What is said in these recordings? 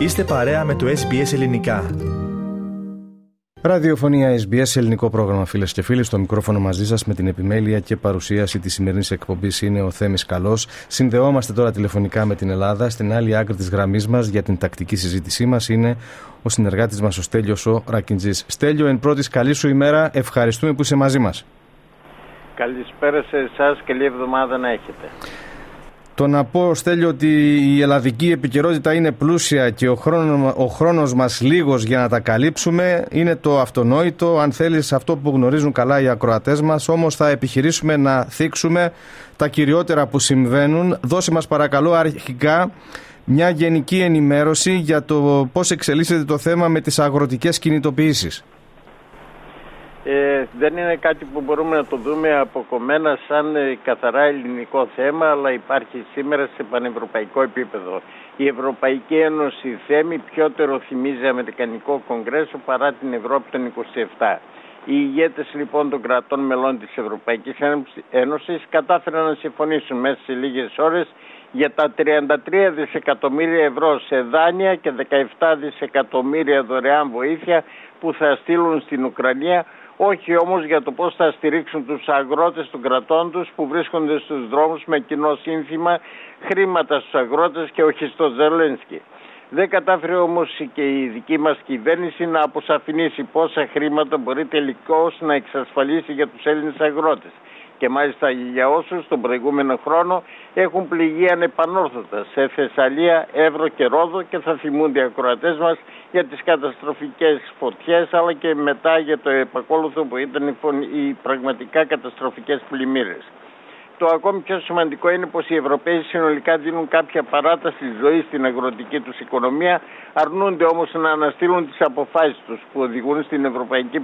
Είστε παρέα με το SBS Ελληνικά. Ραδιοφωνία SBS, ελληνικό πρόγραμμα φίλες και φίλοι. Στο μικρόφωνο μαζί σας με την επιμέλεια και παρουσίαση της σημερινής εκπομπής είναι ο Θέμης Καλός. Συνδεόμαστε τώρα τηλεφωνικά με την Ελλάδα. Στην άλλη άκρη της γραμμής μας για την τακτική συζήτησή μας είναι ο συνεργάτης μας ο Στέλιος ο Ρακιντζής. Στέλιο, εν πρώτης καλή σου ημέρα. Ευχαριστούμε που είσαι μαζί μας. Καλησπέρα σε εσάς. Καλή εβδομάδα να έχετε. Το να πω, Στέλιο, ότι η ελλαδική επικαιρότητα είναι πλούσια και ο, χρόνος, ο χρόνος μας λίγος για να τα καλύψουμε είναι το αυτονόητο, αν θέλεις αυτό που γνωρίζουν καλά οι ακροατές μας, όμως θα επιχειρήσουμε να θίξουμε τα κυριότερα που συμβαίνουν. Δώσε μας παρακαλώ αρχικά μια γενική ενημέρωση για το πώς εξελίσσεται το θέμα με τις αγροτικές κινητοποιήσεις. Ε, δεν είναι κάτι που μπορούμε να το δούμε αποκομμένα σαν ε, καθαρά ελληνικό θέμα, αλλά υπάρχει σήμερα σε πανευρωπαϊκό επίπεδο. Η Ευρωπαϊκή Ένωση θέμη πιότερο θυμίζει Αμερικανικό Κογκρέσο παρά την Ευρώπη των 27. Οι ηγέτες λοιπόν των κρατών μελών της Ευρωπαϊκής Ένωσης κατάφεραν να συμφωνήσουν μέσα σε λίγες ώρες για τα 33 δισεκατομμύρια ευρώ σε δάνεια και 17 δισεκατομμύρια δωρεάν βοήθεια που θα στείλουν στην Ουκρανία όχι όμως για το πώς θα στηρίξουν τους αγρότες των κρατών τους που βρίσκονται στους δρόμους με κοινό σύνθημα χρήματα στους αγρότες και όχι στο Ζελένσκι. Δεν κατάφερε όμως και η δική μας κυβέρνηση να αποσαφηνίσει πόσα χρήματα μπορεί τελικώς να εξασφαλίσει για τους Έλληνες αγρότες και μάλιστα για όσους τον προηγούμενο χρόνο έχουν πληγεί ανεπανόρθωτα σε Θεσσαλία, Εύρο και Ρόδο και θα θυμούνται οι ακροατές μας για τις καταστροφικές φωτιές αλλά και μετά για το επακόλουθο που ήταν οι πραγματικά καταστροφικές πλημμύρες. Το ακόμη πιο σημαντικό είναι πως οι Ευρωπαίοι συνολικά δίνουν κάποια παράταση ζωή στην αγροτική τους οικονομία, αρνούνται όμως να αναστείλουν τις αποφάσεις τους που οδηγούν στην Ευρωπαϊκή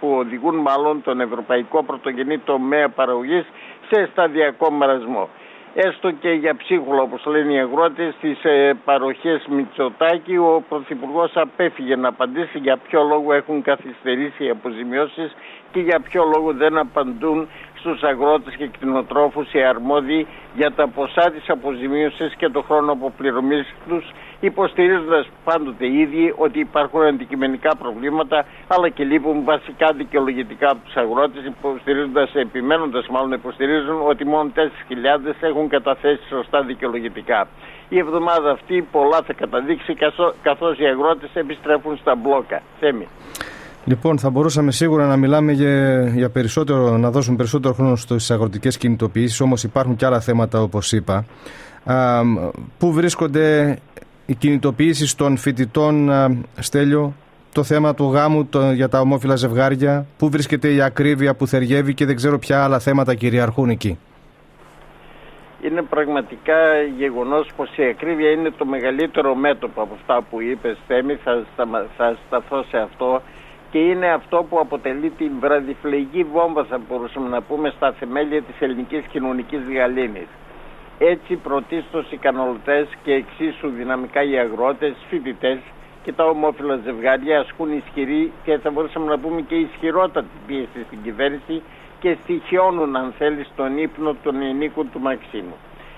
που οδηγούν μάλλον τον ευρωπαϊκό πρωτογενή τομέα παραγωγής σε σταδιακό μαρασμό. Έστω και για ψίχουλα όπως λένε οι αγρότες στις ε, παροχές Μητσοτάκη ο Πρωθυπουργός απέφυγε να απαντήσει για ποιο λόγο έχουν καθυστερήσει οι αποζημιώσεις και για ποιο λόγο δεν απαντούν στους αγρότες και κτηνοτρόφους οι αρμόδιοι για τα ποσά της αποζημίωσης και το χρόνο αποπληρωμής τους υποστηρίζοντας πάντοτε οι ίδιοι ότι υπάρχουν αντικειμενικά προβλήματα αλλά και λείπουν βασικά δικαιολογητικά από τους αγρότες υποστηρίζοντας, επιμένοντας μάλλον υποστηρίζουν ότι μόνο 4.000 έχουν καταθέσει σωστά δικαιολογητικά. Η εβδομάδα αυτή πολλά θα καταδείξει καθώς οι αγρότες επιστρέφουν στα μπλόκα. Θέμη. Λοιπόν, θα μπορούσαμε σίγουρα να μιλάμε για, για περισσότερο, να δώσουμε περισσότερο χρόνο στις αγροτικές κινητοποιήσεις, όμως υπάρχουν και άλλα θέματα όπως είπα. Α, πού βρίσκονται οι κινητοποιήσεις των φοιτητών, α, Στέλιο, το θέμα του γάμου το, για τα ομόφυλα ζευγάρια, πού βρίσκεται η ακρίβεια που θεργεύει και δεν ξέρω ποια άλλα θέματα κυριαρχούν εκεί; Είναι πραγματικά γεγονός πως η ακρίβεια είναι το μεγαλύτερο μέτωπο από αυτά που είπες Θέμη, θα, θα σταθώ σε αυτό και είναι αυτό που αποτελεί την βραδιφλεγή βόμβα θα μπορούσαμε να πούμε στα θεμέλια της ελληνικής κοινωνικής διαλύνης. Έτσι πρωτίστως οι κανολτές και εξίσου δυναμικά οι αγρότες, φοιτητές και τα ομόφυλα ζευγάρια ασκούν ισχυρή και θα μπορούσαμε να πούμε και ισχυρότατη πίεση στην κυβέρνηση και στοιχειώνουν αν θέλεις στον ύπνο των ενίκων του Μαξίμου.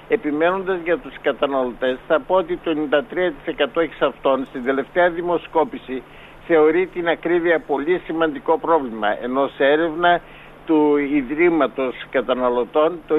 Επιμένοντας για τους καταναλωτές θα πω ότι το 93% εξ αυτών στην τελευταία δημοσκόπηση θεωρεί την ακρίβεια πολύ σημαντικό πρόβλημα, ενώ σε έρευνα του Ιδρύματος Καταναλωτών το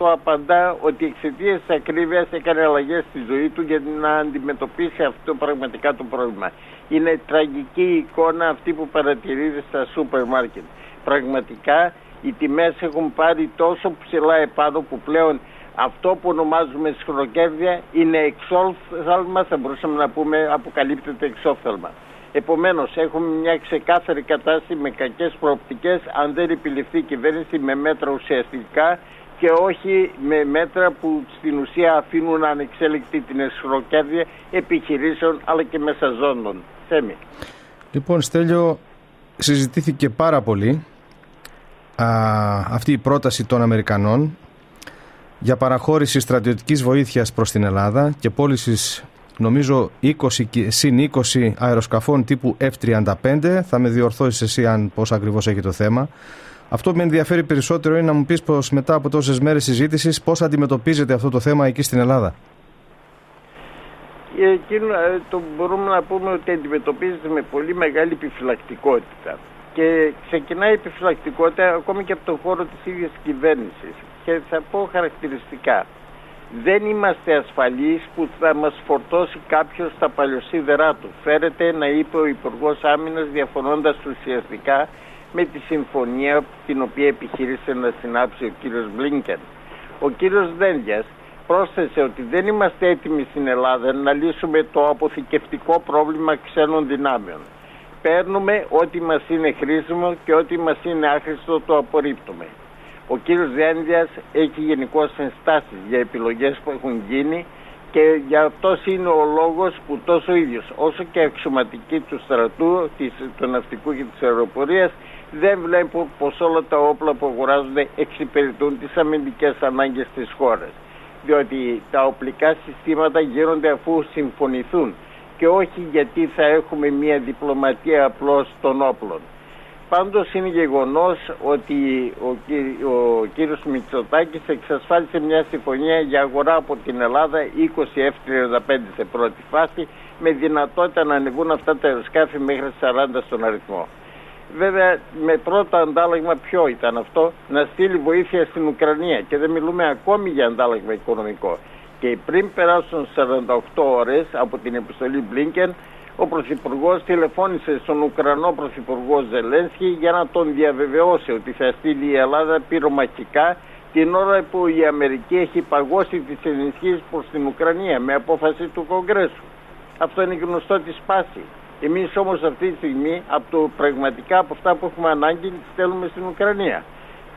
96% απαντά ότι εξαιτίας της ακρίβειας έκανε αλλαγές στη ζωή του για να αντιμετωπίσει αυτό πραγματικά το πρόβλημα. Είναι τραγική εικόνα αυτή που παρατηρείται στα σούπερ μάρκετ. Πραγματικά οι τιμές έχουν πάρει τόσο ψηλά επάνω που πλέον αυτό που ονομάζουμε σχροκέρδια είναι εξόφθαλμα, θα μπορούσαμε να πούμε αποκαλύπτεται εξόφθαλμα. Επομένως έχουμε μια ξεκάθαρη κατάσταση με κακές προοπτικές αν δεν επιληφθεί η κυβέρνηση με μέτρα ουσιαστικά και όχι με μέτρα που στην ουσία αφήνουν ανεξέλεκτη την εσχροκέρδια επιχειρήσεων αλλά και μεσαζόντων. Θέμη. Λοιπόν Στέλιο, συζητήθηκε πάρα πολύ α, αυτή η πρόταση των Αμερικανών για παραχώρηση στρατιωτικής βοήθειας προς την Ελλάδα και πώλησης νομίζω 20, συν 20 αεροσκαφών τύπου F-35. Θα με διορθώσεις εσύ αν πώς ακριβώς έχει το θέμα. Αυτό που με ενδιαφέρει περισσότερο είναι να μου πεις πως μετά από τόσες μέρες συζήτησης πώς αντιμετωπίζετε αυτό το θέμα εκεί στην Ελλάδα. εκείνο ε, το μπορούμε να πούμε ότι αντιμετωπίζεται με πολύ μεγάλη επιφυλακτικότητα και ξεκινάει η επιφυλακτικότητα ακόμη και από τον χώρο της ίδιας κυβέρνησης και θα πω χαρακτηριστικά δεν είμαστε ασφαλείς που θα μας φορτώσει κάποιος στα παλιοσίδερά του. Φέρεται να είπε ο Υπουργός Άμυνας διαφωνώντας ουσιαστικά με τη συμφωνία την οποία επιχείρησε να συνάψει ο κύριος Μπλίνκεν. Ο κύριος Δένδιας πρόσθεσε ότι δεν είμαστε έτοιμοι στην Ελλάδα να λύσουμε το αποθηκευτικό πρόβλημα ξένων δυνάμεων. Παίρνουμε ό,τι μας είναι χρήσιμο και ό,τι μας είναι άχρηστο το απορρίπτουμε. Ο κύριος Διάνδιας έχει γενικώς ενστάσεις για επιλογές που έχουν γίνει και για αυτό είναι ο λόγος που τόσο ο ίδιος όσο και αξιωματικοί του στρατού, της, του ναυτικού και της αεροπορίας δεν βλέπουν πως όλα τα όπλα που αγοράζονται εξυπηρετούν τις αμυντικές ανάγκες της χώρας. Διότι τα οπλικά συστήματα γίνονται αφού συμφωνηθούν και όχι γιατί θα έχουμε μια διπλωματία απλώς των όπλων. Πάντως είναι γεγονός ότι ο, ο κύριος Μητσοτάκης εξασφάλισε μια συμφωνία για αγορά από την Ελλάδα 20 F-35 σε πρώτη φάση με δυνατότητα να ανεβούν αυτά τα αεροσκάφη μέχρι 40 στον αριθμό. Βέβαια με πρώτο αντάλλαγμα ποιο ήταν αυτό, να στείλει βοήθεια στην Ουκρανία και δεν μιλούμε ακόμη για αντάλλαγμα οικονομικό. Και πριν περάσουν 48 ώρες από την επιστολή Μπλίνκεν ο Πρωθυπουργός τηλεφώνησε στον Ουκρανό Πρωθυπουργό Ζελένσκι για να τον διαβεβαιώσει ότι θα στείλει η Ελλάδα πυρομαχικά την ώρα που η Αμερική έχει παγώσει τις ενισχύσεις προς την Ουκρανία με απόφαση του Κογκρέσου. Αυτό είναι γνωστό της πάση. Εμείς όμως αυτή τη στιγμή από το πραγματικά από αυτά που έχουμε ανάγκη στέλνουμε στην Ουκρανία.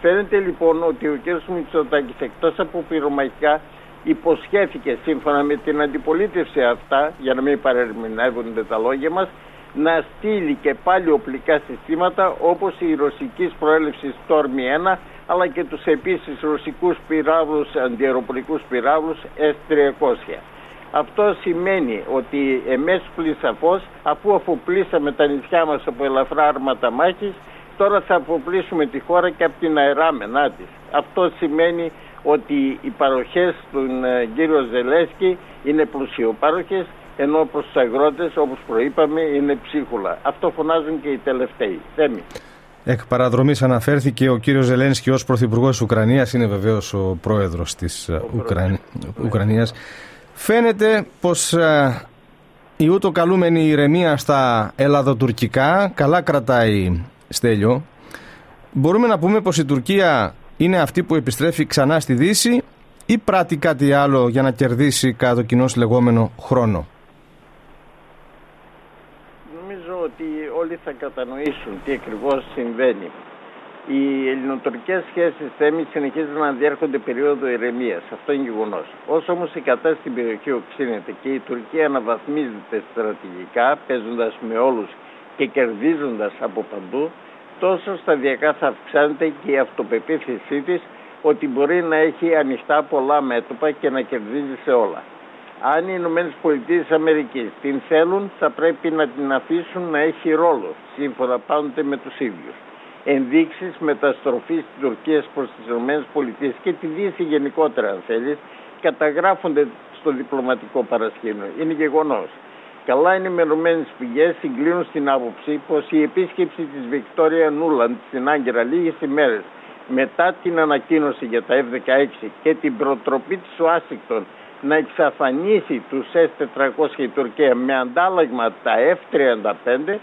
Φαίνεται λοιπόν ότι ο κ. Μητσοτάκης εκτός από πυρομαχικά υποσχέθηκε σύμφωνα με την αντιπολίτευση αυτά, για να μην παρερμηνεύονται τα λόγια μας, να στείλει και πάλι οπλικά συστήματα όπως η ρωσικής προέλευσης Stormy 1 αλλά και τους επίσης ρωσικούς πυράβλους, αντιεροπορικούς πυράβλους S-300. Αυτό σημαίνει ότι εμείς πλήσαφώς αφού αφοπλήσαμε τα νησιά μας από ελαφρά άρματα μάχης τώρα θα αποπλήσουμε τη χώρα και από την αεράμενά της. Αυτό σημαίνει ότι οι παροχές του ε, κύριο Ζελέσκη είναι πλουσιοπάροχες ενώ προς τους αγρότες όπως προείπαμε είναι ψίχουλα. Αυτό φωνάζουν και οι τελευταίοι. Θέμη. Εκ παραδρομής αναφέρθηκε ο κύριος Ζελένσκι ως Πρωθυπουργός της Ουκρανίας, είναι βεβαίως ο πρόεδρος της ε, Ουκραν... Ουκρανίας. Φαίνεται πως ε, η ούτω καλούμενη ηρεμία στα ελλαδοτουρκικά καλά κρατάει στέλιο. Μπορούμε να πούμε πως η Τουρκία είναι αυτή που επιστρέφει ξανά στη Δύση ή πράττει κάτι άλλο για να κερδίσει κατά το κοινό λεγόμενο χρόνο; Νομίζω ότι όλοι θα κατανοήσουν τι ακριβώς συμβαίνει. Οι ελληνοτουρκικές σχέσεις θέμη συνεχίζουν να διέρχονται περίοδο ηρεμίας. Αυτό είναι γεγονός. Όσο όμως η κατάσταση στην περιοχή οξύνεται και η Τουρκία αναβαθμίζεται στρατηγικά, παίζοντας με όλους και κερδίζοντας από παντού, τόσο σταδιακά θα αυξάνεται και η αυτοπεποίθησή της ότι μπορεί να έχει ανοιχτά πολλά μέτωπα και να κερδίζει σε όλα. Αν οι Ηνωμένες Πολιτείες Αμερικής την θέλουν, θα πρέπει να την αφήσουν να έχει ρόλο, σύμφωνα πάντοτε με τους ίδιους. Ενδείξεις μεταστροφή της Τουρκίας προς τις Ηνωμένες Πολιτείες και τη Δύση γενικότερα, αν θέλεις, καταγράφονται στο διπλωματικό παρασκήνιο. Είναι γεγονός. Καλά ενημερωμένες πηγές συγκλίνουν στην άποψη πως η επίσκεψη της Βικτόρια Νούλαντ στην Άγκυρα λίγες ημέρες μετά την ανακοίνωση για τα F-16 και την προτροπή της Ουάσιγκτον να εξαφανίσει τους S-400 η Τουρκία με αντάλλαγμα τα F-35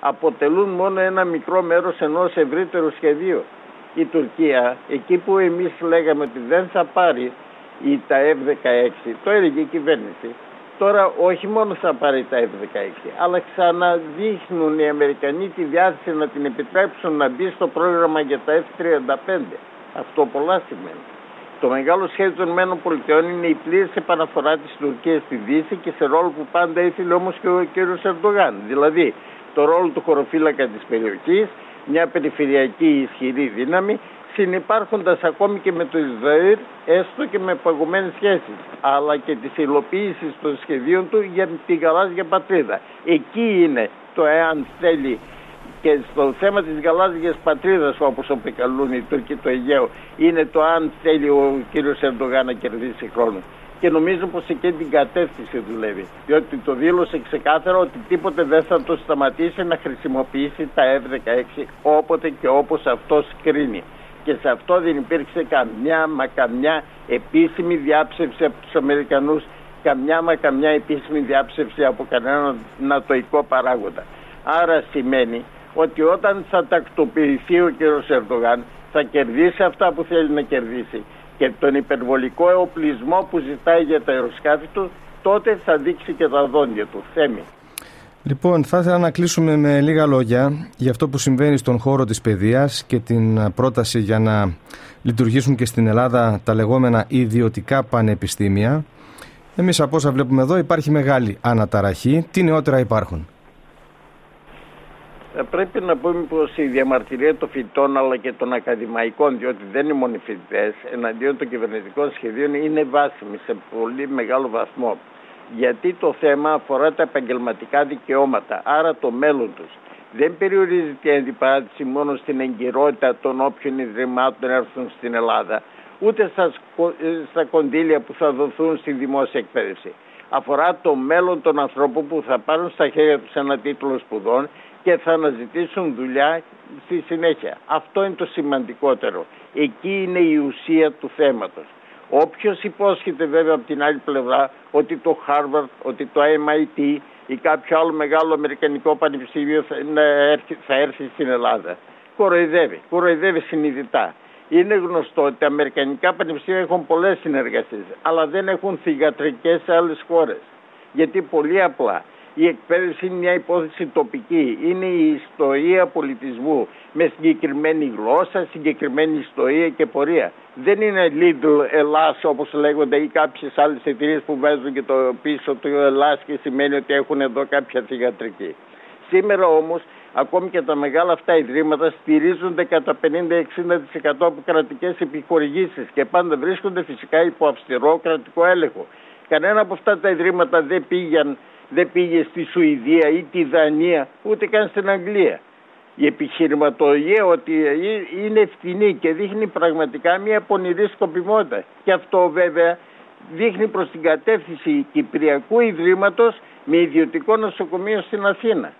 αποτελούν μόνο ένα μικρό μέρος ενός ευρύτερου σχεδίου. Η Τουρκία, εκεί που εμείς λέγαμε ότι δεν θα πάρει τα F-16, το έλεγε η κυβέρνηση, Τώρα όχι μόνο θα πάρει τα F-16, αλλά ξαναδείχνουν οι Αμερικανοί τη διάθεση να την επιτρέψουν να μπει στο πρόγραμμα για τα F-35. Αυτό πολλά σημαίνει. Το μεγάλο σχέδιο των ΗΠΑ είναι η πλήρης επαναφορά της Τουρκίας στη Δύση και σε ρόλο που πάντα ήθελε όμως και ο κ. Ερντογάν. Δηλαδή το ρόλο του χωροφύλακα της περιοχής, μια περιφερειακή ισχυρή δύναμη συνεπάρχοντας ακόμη και με το Ισραήλ έστω και με παγωμένες σχέσεις αλλά και τις υλοποίησεις των σχεδίων του για την γαλάζια πατρίδα. Εκεί είναι το εάν θέλει και στο θέμα της γαλάζιας πατρίδας όπως αποκαλούν οι Τούρκοι το Αιγαίο είναι το αν θέλει ο κύριος Ερντογάν να κερδίσει χρόνο. Και νομίζω πως εκεί την κατεύθυνση δουλεύει. Διότι το δήλωσε ξεκάθαρα ότι τίποτε δεν θα το σταματήσει να χρησιμοποιήσει τα F-16 όποτε και όπως αυτός κρίνει. Και σε αυτό δεν υπήρξε καμιά μα καμιά επίσημη διάψευση από τους Αμερικανούς καμιά μα καμιά επίσημη διάψευση από κανέναν νατοϊκό παράγοντα. Άρα σημαίνει ότι όταν θα τακτοποιηθεί ο κ. Ερντογάν θα κερδίσει αυτά που θέλει να κερδίσει και τον υπερβολικό εοπλισμό που ζητάει για τα αεροσκάφη του τότε θα δείξει και τα δόντια του. Θέμη. Λοιπόν, θα ήθελα να κλείσουμε με λίγα λόγια για αυτό που συμβαίνει στον χώρο της παιδείας και την πρόταση για να λειτουργήσουν και στην Ελλάδα τα λεγόμενα ιδιωτικά πανεπιστήμια. Εμείς από όσα βλέπουμε εδώ υπάρχει μεγάλη αναταραχή. Τι νεότερα υπάρχουν; Ε, πρέπει να πούμε πως η διαμαρτυρία των φοιτών αλλά και των ακαδημαϊκών, διότι δεν είναι μόνο οι φοιτητές, εναντίον των κυβερνητικών σχεδίων είναι βάσιμη σε πολύ μεγάλο βαθμό. Γιατί το θέμα αφορά τα επαγγελματικά δικαιώματα, άρα το μέλλον τους. Δεν περιορίζεται η αντιπαράτηση μόνο στην εγκυρότητα των όποιων ιδρυμάτων έρθουν στην Ελλάδα, ούτε στα, στα κονδύλια που θα δοθούν στη δημόσια εκπαίδευση. Αφορά το μέλλον των ανθρώπων που θα πάρουν στα χέρια τους ένα τίτλο σπουδών και θα αναζητήσουν δουλειά στη συνέχεια. Αυτό είναι το σημαντικότερο. Εκεί είναι η ουσία του θέματος. Όποιος υπόσχεται βέβαια από την άλλη πλευρά ότι το Harvard, ότι το MIT ή κάποιο άλλο μεγάλο αμερικανικό πανεπιστήμιο θα έρθει στην Ελλάδα. Κοροϊδεύει, κοροϊδεύει συνειδητά. Είναι γνωστό ότι τα αμερικανικά πανεπιστήμια έχουν πολλές συνεργασίες, αλλά δεν έχουν θηγατρικές σε άλλες χώρες. Γιατί πολύ απλά η εκπαίδευση είναι μια υπόθεση τοπική. Είναι η ιστορία πολιτισμού με συγκεκριμένη γλώσσα, συγκεκριμένη ιστορία και πορεία. Δεν είναι Lidl Ελλάς όπως λέγονται ή κάποιες άλλες εταιρείες που βάζουν και το πίσω του Ελλάς και σημαίνει ότι έχουν εδώ κάποια θηγατρική. Σήμερα όμως ακόμη και τα μεγάλα αυτά ιδρύματα στηρίζονται κατά 50-60% από κρατικές επιχορηγήσεις και πάντα βρίσκονται φυσικά υπό αυστηρό κρατικό έλεγχο. Κανένα από αυτά τα ιδρύματα δεν πήγαν δεν πήγε στη Σουηδία ή τη Δανία, ούτε καν στην Αγγλία. Η επιχειρηματολογία ότι είναι ευθυνή και δείχνει πραγματικά μια πονηρή σκοπιμότητα. Και αυτό βέβαια δείχνει προς την κατεύθυνση Κυπριακού Ιδρύματος με ιδιωτικό νοσοκομείο στην Αθήνα.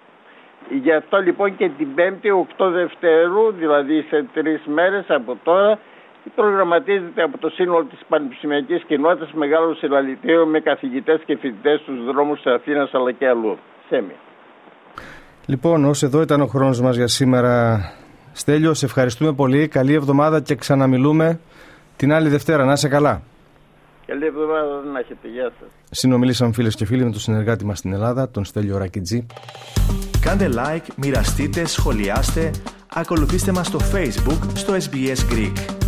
Γι' αυτό λοιπόν και την 5η 8 Δευτέρου, δηλαδή σε τρεις μέρες από τώρα, προγραμματίζεται από το σύνολο της πανεπιστημιακής κοινότητας μεγάλο συλλαλητήριο με καθηγητές και φοιτητές στους δρόμους της Αθήνας αλλά και αλλού. Σέμι. Λοιπόν, ως εδώ ήταν ο χρόνος μας για σήμερα. Στέλιο, σε ευχαριστούμε πολύ. Καλή εβδομάδα και ξαναμιλούμε την άλλη Δευτέρα. Να είσαι καλά. Καλή εβδομάδα να έχετε. Γεια σας. Συνομιλήσαμε φίλες και φίλοι με τον συνεργάτη μας στην Ελλάδα, τον Στέλιο Ρακιτζή. Κάντε like, μοιραστείτε, σχολιάστε, ακολουθήστε μας στο Facebook, στο SBS Greek.